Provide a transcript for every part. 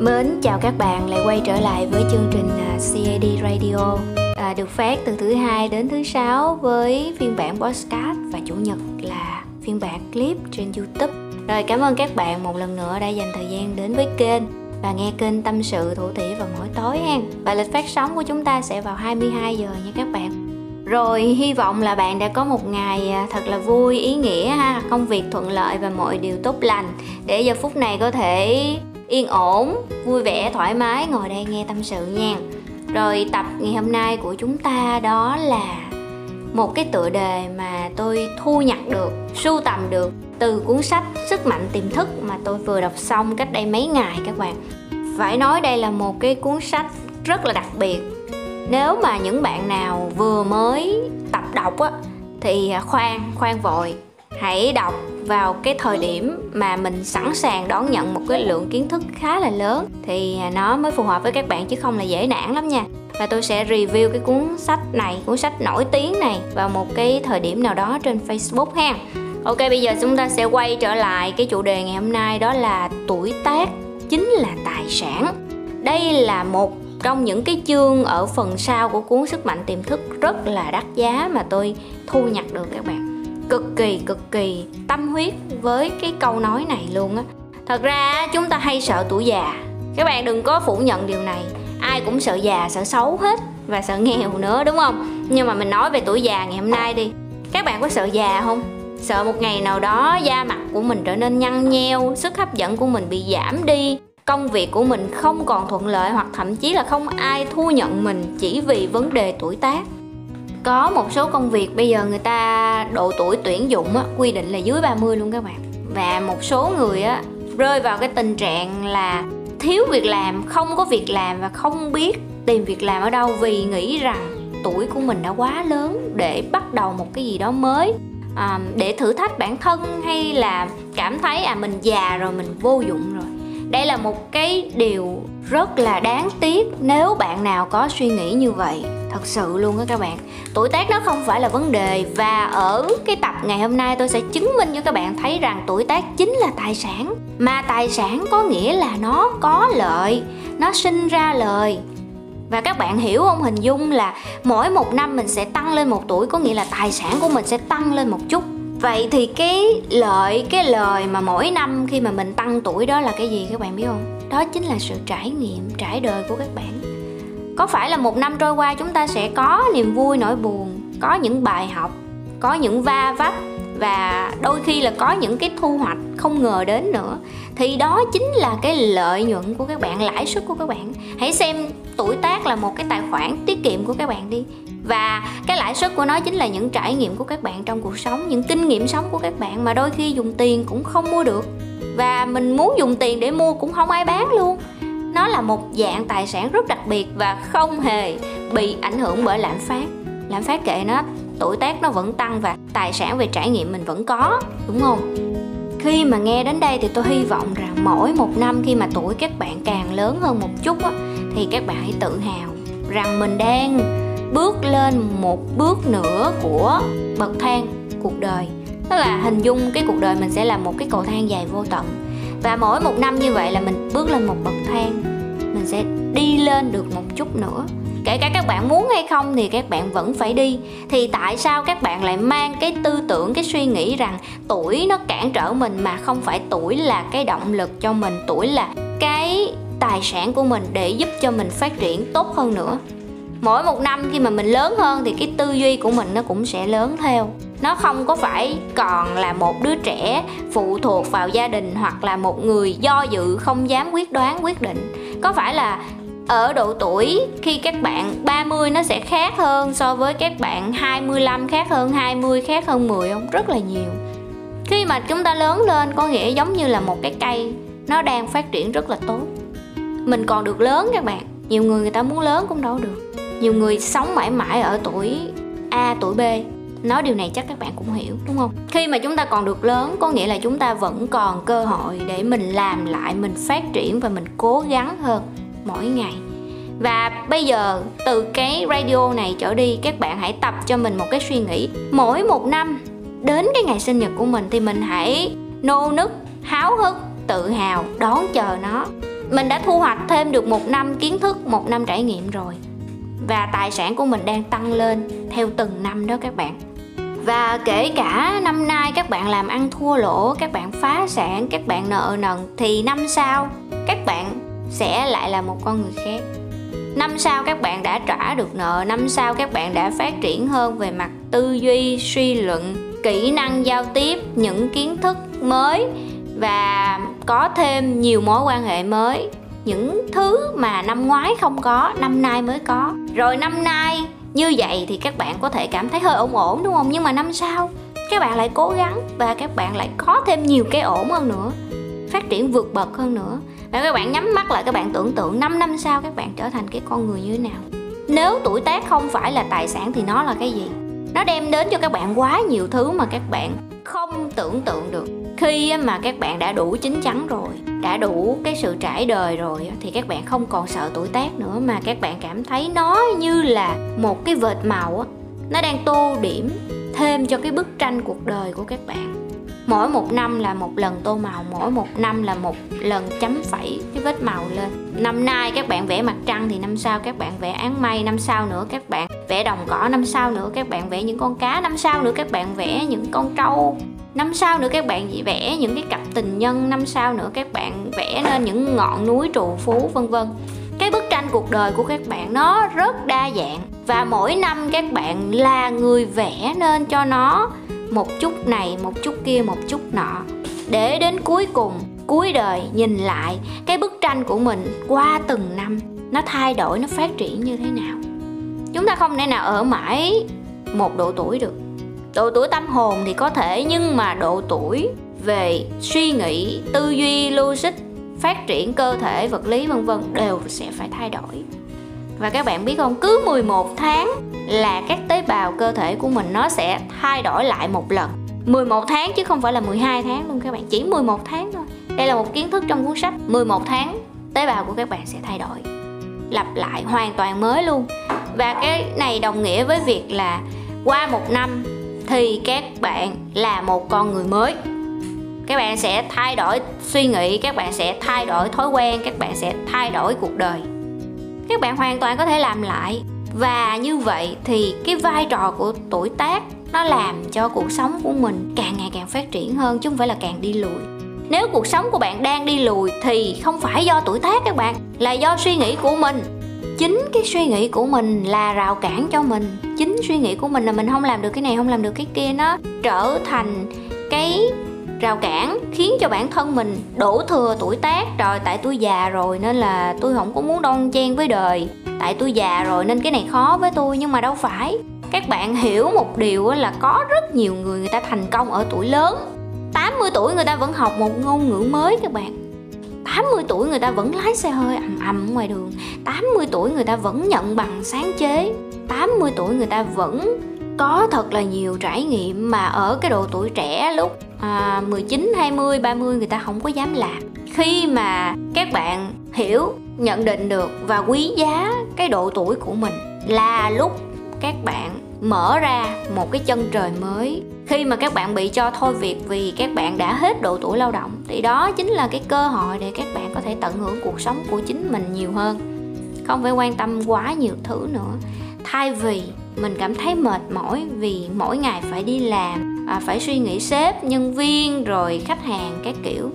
Mến chào các bạn lại quay trở lại với chương trình à, CAD Radio à, được phát từ thứ hai đến thứ sáu với phiên bản podcast và chủ nhật là phiên bản clip trên YouTube. Rồi cảm ơn các bạn một lần nữa đã dành thời gian đến với kênh và nghe kênh tâm sự thủ thỉ vào mỗi tối ha. Và lịch phát sóng của chúng ta sẽ vào 22 giờ nha các bạn. Rồi hy vọng là bạn đã có một ngày à, thật là vui, ý nghĩa ha, công việc thuận lợi và mọi điều tốt lành để giờ phút này có thể yên ổn, vui vẻ, thoải mái ngồi đây nghe tâm sự nha. Rồi tập ngày hôm nay của chúng ta đó là một cái tựa đề mà tôi thu nhặt được, sưu tầm được từ cuốn sách Sức mạnh tiềm thức mà tôi vừa đọc xong cách đây mấy ngày các bạn. Phải nói đây là một cái cuốn sách rất là đặc biệt. Nếu mà những bạn nào vừa mới tập đọc á thì khoan, khoan vội, hãy đọc vào cái thời điểm mà mình sẵn sàng đón nhận một cái lượng kiến thức khá là lớn thì nó mới phù hợp với các bạn chứ không là dễ nản lắm nha. Và tôi sẽ review cái cuốn sách này, cuốn sách nổi tiếng này vào một cái thời điểm nào đó trên Facebook ha. Ok, bây giờ chúng ta sẽ quay trở lại cái chủ đề ngày hôm nay, đó là tuổi tác chính là tài sản. Đây là một trong những cái chương ở phần sau của cuốn sức mạnh tiềm thức rất là đắt giá mà tôi thu nhặt được các bạn cực kỳ cực kỳ tâm huyết với cái câu nói này luôn á. Thật ra chúng ta hay sợ tuổi già. Các bạn đừng có phủ nhận điều này. Ai cũng sợ già, sợ xấu hết và sợ nghèo nữa, đúng không? Nhưng mà mình nói về tuổi già ngày hôm nay đi. Các bạn có sợ già không? Sợ một ngày nào đó da mặt của mình trở nên nhăn nheo, sức hấp dẫn của mình bị giảm đi, công việc của mình không còn thuận lợi hoặc thậm chí là không ai thu nhận mình chỉ vì vấn đề tuổi tác có một số công việc bây giờ người ta độ tuổi tuyển dụng á, quy định là dưới 30 luôn các bạn. Và một số người á rơi vào cái tình trạng là thiếu việc làm không có việc làm và không biết tìm việc làm ở đâu vì nghĩ rằng tuổi của mình đã quá lớn để bắt đầu một cái gì đó mới. À, để thử thách bản thân hay là cảm thấy à mình già rồi mình vô dụng rồi. Đây là một cái điều rất là đáng tiếc nếu bạn nào có suy nghĩ như vậy thật sự luôn á các bạn. Tuổi tác nó không phải là vấn đề và ở cái tập ngày hôm nay tôi sẽ chứng minh cho các bạn thấy rằng tuổi tác chính là tài sản. Mà tài sản có nghĩa là nó có lợi, nó sinh ra lời. Và các bạn hiểu không? Hình dung là mỗi một năm mình sẽ tăng lên một tuổi có nghĩa là tài sản của mình sẽ tăng lên một chút. Vậy thì cái lợi, cái lời mà mỗi năm khi mà mình tăng tuổi đó là cái gì các bạn biết không? Đó chính là sự trải nghiệm, trải đời của các bạn có phải là một năm trôi qua chúng ta sẽ có niềm vui nỗi buồn, có những bài học, có những va vấp và đôi khi là có những cái thu hoạch không ngờ đến nữa? Thì đó chính là cái lợi nhuận của các bạn, lãi suất của các bạn. Hãy xem tuổi tác là một cái tài khoản tiết kiệm của các bạn đi. Và cái lãi suất của nó chính là những trải nghiệm của các bạn trong cuộc sống, những kinh nghiệm sống của các bạn mà đôi khi dùng tiền cũng không mua được. Và mình muốn dùng tiền để mua cũng không ai bán luôn nó là một dạng tài sản rất đặc biệt và không hề bị ảnh hưởng bởi lạm phát. Lạm phát kệ nó tuổi tác nó vẫn tăng và tài sản về trải nghiệm mình vẫn có đúng không? Khi mà nghe đến đây thì tôi hy vọng rằng mỗi một năm khi mà tuổi các bạn càng lớn hơn một chút á, thì các bạn hãy tự hào rằng mình đang bước lên một bước nữa của bậc thang cuộc đời. Tức là hình dung cái cuộc đời mình sẽ là một cái cầu thang dài vô tận. Và mỗi một năm như vậy là mình bước lên một bậc sẽ đi lên được một chút nữa. Kể cả các bạn muốn hay không thì các bạn vẫn phải đi. Thì tại sao các bạn lại mang cái tư tưởng, cái suy nghĩ rằng tuổi nó cản trở mình mà không phải tuổi là cái động lực cho mình, tuổi là cái tài sản của mình để giúp cho mình phát triển tốt hơn nữa? Mỗi một năm khi mà mình lớn hơn thì cái tư duy của mình nó cũng sẽ lớn theo. Nó không có phải còn là một đứa trẻ phụ thuộc vào gia đình hoặc là một người do dự không dám quyết đoán, quyết định có phải là ở độ tuổi khi các bạn 30 nó sẽ khác hơn so với các bạn 25 khác hơn 20 khác hơn 10 không? Rất là nhiều. Khi mà chúng ta lớn lên có nghĩa giống như là một cái cây nó đang phát triển rất là tốt. Mình còn được lớn các bạn. Nhiều người người ta muốn lớn cũng đâu được. Nhiều người sống mãi mãi ở tuổi A, tuổi B nói điều này chắc các bạn cũng hiểu, đúng không? Khi mà chúng ta còn được lớn, có nghĩa là chúng ta vẫn còn cơ hội để mình làm lại, mình phát triển và mình cố gắng hơn mỗi ngày. Và bây giờ, từ cái radio này trở đi, các bạn hãy tập cho mình một cái suy nghĩ. Mỗi một năm, đến cái ngày sinh nhật của mình thì mình hãy nô nức, háo hức, tự hào, đón chờ nó. Mình đã thu hoạch thêm được một năm kiến thức, một năm trải nghiệm rồi. Và tài sản của mình đang tăng lên theo từng năm đó các bạn và kể cả năm nay các bạn làm ăn thua lỗ, các bạn phá sản, các bạn nợ nần thì năm sau các bạn sẽ lại là một con người khác. Năm sau các bạn đã trả được nợ, năm sau các bạn đã phát triển hơn về mặt tư duy, suy luận, kỹ năng giao tiếp, những kiến thức mới và có thêm nhiều mối quan hệ mới. Những thứ mà năm ngoái không có, năm nay mới có. Rồi năm nay như vậy thì các bạn có thể cảm thấy hơi ổn ổn, đúng không? Nhưng mà năm sau, các bạn lại cố gắng và các bạn lại có thêm nhiều cái ổn hơn nữa, phát triển vượt bậc hơn nữa. Và các bạn nhắm mắt lại, các bạn tưởng tượng 5 năm sau các bạn trở thành cái con người như thế nào. Nếu tuổi tác không phải là tài sản thì nó là cái gì? Nó đem đến cho các bạn quá nhiều thứ mà các bạn không tưởng tượng được. Khi mà các bạn đã đủ chín chắn rồi đã đủ cái sự trải đời rồi thì các bạn không còn sợ tuổi tác nữa mà các bạn cảm thấy nó như là một cái vệt màu nó đang tô điểm thêm cho cái bức tranh cuộc đời của các bạn. Mỗi một năm là một lần tô màu, mỗi một năm là một lần chấm phẩy cái vết màu lên. Năm nay các bạn vẽ mặt trăng thì năm sau các bạn vẽ áng mây, năm sau nữa các bạn vẽ đồng cỏ, năm sau nữa các bạn vẽ những con cá, năm sau nữa các bạn vẽ những con trâu năm sau nữa các bạn vẽ những cái cặp tình nhân, năm sau nữa các bạn vẽ nên những ngọn núi, trù phú, vân vân. Cái bức tranh cuộc đời của các bạn nó rất đa dạng và mỗi năm các bạn là người vẽ nên cho nó một chút này, một chút kia, một chút nọ. Để đến cuối cùng, cuối đời nhìn lại, cái bức tranh của mình qua từng năm, nó thay đổi, nó phát triển như thế nào? Chúng ta không thể nào ở mãi một độ tuổi được độ tuổi tâm hồn thì có thể, nhưng mà độ tuổi về suy nghĩ, tư duy, logic, phát triển cơ thể, vật lý, vân vân đều sẽ phải thay đổi. Và các bạn biết không, cứ 11 tháng là các tế bào cơ thể của mình nó sẽ thay đổi lại một lần. 11 tháng chứ không phải là 12 tháng luôn các bạn, chỉ 11 tháng thôi. Đây là một kiến thức trong cuốn sách 11 tháng, tế bào của các bạn sẽ thay đổi, lặp lại hoàn toàn mới luôn. Và cái này đồng nghĩa với việc là qua một năm thì các bạn là một con người mới. Các bạn sẽ thay đổi suy nghĩ, các bạn sẽ thay đổi thói quen, các bạn sẽ thay đổi cuộc đời. Các bạn hoàn toàn có thể làm lại. Và như vậy thì cái vai trò của tuổi tác nó làm cho cuộc sống của mình càng ngày càng phát triển hơn, chứ không phải là càng đi lùi. Nếu cuộc sống của bạn đang đi lùi thì không phải do tuổi tác các bạn, là do suy nghĩ của mình chính cái suy nghĩ của mình là rào cản cho mình. Chính suy nghĩ của mình là mình không làm được cái này, không làm được cái kia, nó trở thành cái rào cản khiến cho bản thân mình đổ thừa tuổi tác. Rồi tại tôi già rồi nên là tôi không có muốn đon chen với đời. Tại tôi già rồi nên cái này khó với tôi, nhưng mà đâu phải. Các bạn hiểu một điều là có rất nhiều người người ta thành công ở tuổi lớn. 80 tuổi người ta vẫn học một ngôn ngữ mới, các bạn. 80 tuổi người ta vẫn lái xe hơi ầm ầm ngoài đường. 80 tuổi người ta vẫn nhận bằng sáng chế. 80 tuổi người ta vẫn có thật là nhiều trải nghiệm mà ở cái độ tuổi trẻ lúc à, 19, 20, 30 người ta không có dám làm. Khi mà các bạn hiểu nhận định được và quý giá cái độ tuổi của mình là lúc các bạn mở ra một cái chân trời mới khi mà các bạn bị cho thôi việc vì các bạn đã hết độ tuổi lao động thì đó chính là cái cơ hội để các bạn có thể tận hưởng cuộc sống của chính mình nhiều hơn. Không phải quan tâm quá nhiều thứ nữa. Thay vì mình cảm thấy mệt mỏi vì mỗi ngày phải đi làm à, phải suy nghĩ sếp nhân viên rồi khách hàng các kiểu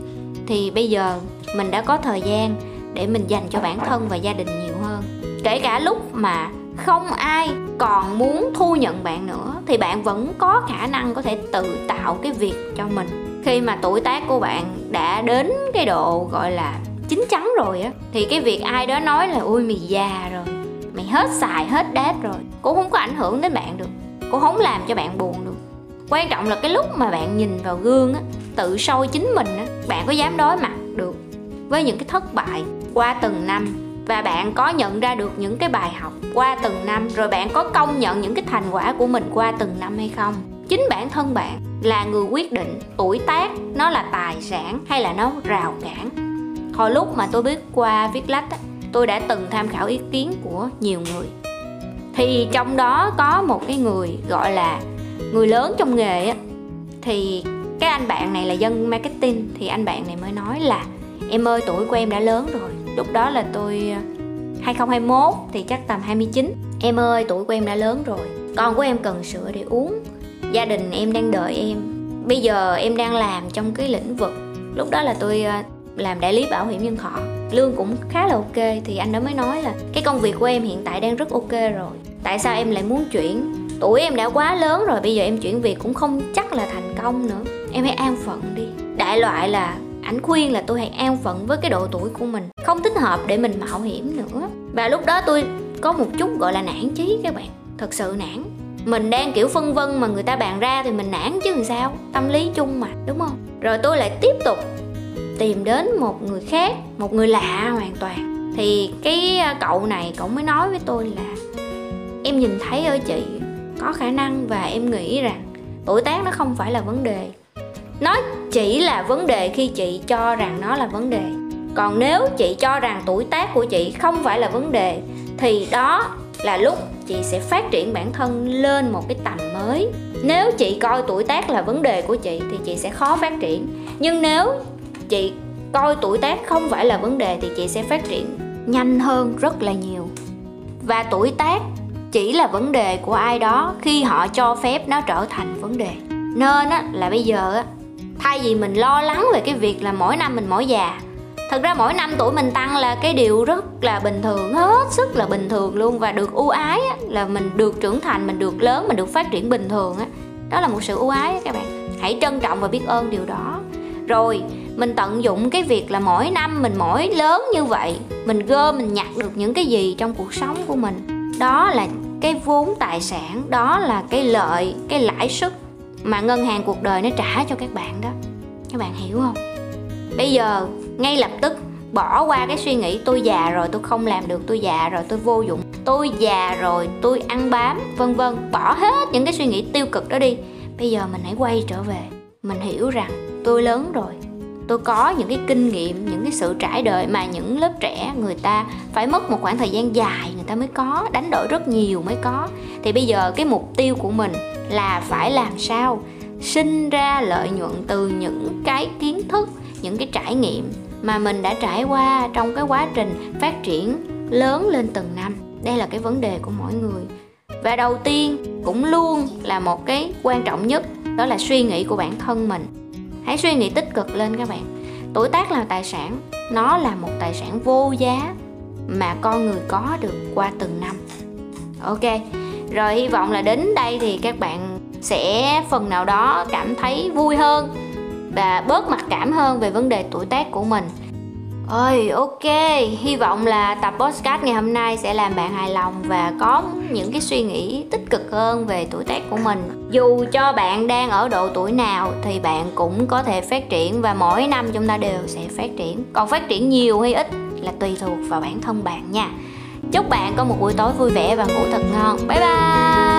thì bây giờ mình đã có thời gian để mình dành cho bản thân và gia đình nhiều hơn. Kể cả lúc mà không ai còn muốn thu nhận bạn nữa thì bạn vẫn có khả năng có thể tự tạo cái việc cho mình. Khi mà tuổi tác của bạn đã đến cái độ gọi là chín chắn rồi á, thì cái việc ai đó nói là ui mày già rồi, mày hết xài, hết đát rồi, cũng không có ảnh hưởng đến bạn được. Cũng không làm cho bạn buồn được. Quan trọng là cái lúc mà bạn nhìn vào gương á, tự soi chính mình á, bạn có dám đối mặt được với những cái thất bại qua từng năm và bạn có nhận ra được những cái bài học qua từng năm, rồi bạn có công nhận những cái thành quả của mình qua từng năm hay không? Chính bản thân bạn là người quyết định tuổi tác nó là tài sản hay là nó rào cản. Hồi lúc mà tôi biết qua viết lách tôi đã từng tham khảo ý kiến của nhiều người. Thì trong đó có một cái người gọi là người lớn trong nghề á, thì cái anh bạn này là dân marketing, thì anh bạn này mới nói là em ơi, tuổi của em đã lớn rồi lúc đó là tôi à, 2021 thì chắc tầm 29 em ơi, tuổi của em đã lớn rồi. Con của em cần sữa để uống. Gia đình em đang đợi em. Bây giờ em đang làm trong cái lĩnh vực. Lúc đó là tôi à, làm đại lý bảo hiểm nhân thọ. Lương cũng khá là ok, thì anh đó mới nói là cái công việc của em hiện tại đang rất ok rồi. Tại sao em lại muốn chuyển? Tuổi em đã quá lớn rồi, bây giờ em chuyển việc cũng không chắc là thành công nữa. Em hãy an phận đi. Đại loại là ảnh khuyên là tôi hãy an phận với cái độ tuổi của mình, không thích hợp để mình mạo hiểm nữa. Và lúc đó tôi có một chút gọi là nản chí các bạn, thật sự nản. Mình đang kiểu phân vân mà người ta bàn ra thì mình nản chứ làm sao, tâm lý chung mà, đúng không? Rồi tôi lại tiếp tục tìm đến một người khác, một người lạ hoàn toàn. Thì cái à, cậu này cậu mới nói với tôi là, em nhìn thấy ở chị có khả năng và em nghĩ rằng tuổi tác nó không phải là vấn đề nó chỉ là vấn đề khi chị cho rằng nó là vấn đề. Còn nếu chị cho rằng tuổi tác của chị không phải là vấn đề, thì đó là lúc chị sẽ phát triển bản thân lên một cái tầm mới. Nếu chị coi tuổi tác là vấn đề của chị thì chị sẽ khó phát triển. Nhưng nếu chị coi tuổi tác không phải là vấn đề thì chị sẽ phát triển nhanh hơn rất là nhiều. Và tuổi tác chỉ là vấn đề của ai đó khi họ cho phép nó trở thành vấn đề. Nên á, là bây giờ á thay vì mình lo lắng về cái việc là mỗi năm mình mỗi già thật ra mỗi năm tuổi mình tăng là cái điều rất là bình thường hết sức là bình thường luôn và được ưu ái á, là mình được trưởng thành mình được lớn mình được phát triển bình thường á. Đó là một sự ưu ái á các bạn. Hãy trân trọng và biết ơn điều đó. Rồi mình tận dụng cái việc là mỗi năm mình mỗi lớn như vậy mình gom mình nhặt được những cái gì trong cuộc sống của mình. Đó là cái vốn tài sản đó là cái lợi cái lãi suất mà ngân hàng cuộc đời nó trả cho các bạn đó. Các bạn hiểu không? Bây giờ, ngay lập tức, bỏ qua cái suy nghĩ tôi già rồi, tôi không làm được, tôi già rồi, tôi vô dụng, tôi già rồi, tôi ăn bám, vân vân. Bỏ hết những cái suy nghĩ tiêu cực đó đi. Bây giờ mình hãy quay trở về. Mình hiểu rằng tôi lớn rồi. Tôi có những cái kinh nghiệm, những cái sự trải đời mà những lớp trẻ người ta phải mất một khoảng thời gian dài người ta mới có, đánh đổi rất nhiều mới có. Thì bây giờ cái mục tiêu của mình là phải làm sao sinh ra lợi nhuận từ những cái kiến thức, những cái trải nghiệm mà mình đã trải qua trong cái quá trình phát triển lớn lên từng năm. Đây là cái vấn đề của mỗi người. Và đầu tiên cũng luôn là một cái quan trọng nhất, đó là suy nghĩ của bản thân mình. Hãy suy nghĩ tích cực lên các bạn. Tuổi tác là tài sản, nó là một tài sản vô giá mà con người có được qua từng năm. Ok rồi hy vọng là đến đây thì các bạn sẽ phần nào đó cảm thấy vui hơn và bớt mặc cảm hơn về vấn đề tuổi tác của mình Ôi ok, hy vọng là tập podcast ngày hôm nay sẽ làm bạn hài lòng và có những cái suy nghĩ tích cực hơn về tuổi tác của mình. Dù cho bạn đang ở độ tuổi nào thì bạn cũng có thể phát triển và mỗi năm chúng ta đều sẽ phát triển. Còn phát triển nhiều hay ít là tùy thuộc vào bản thân bạn nha. Chúc bạn có một buổi tối vui vẻ và ngủ thật ngon. Bye bye.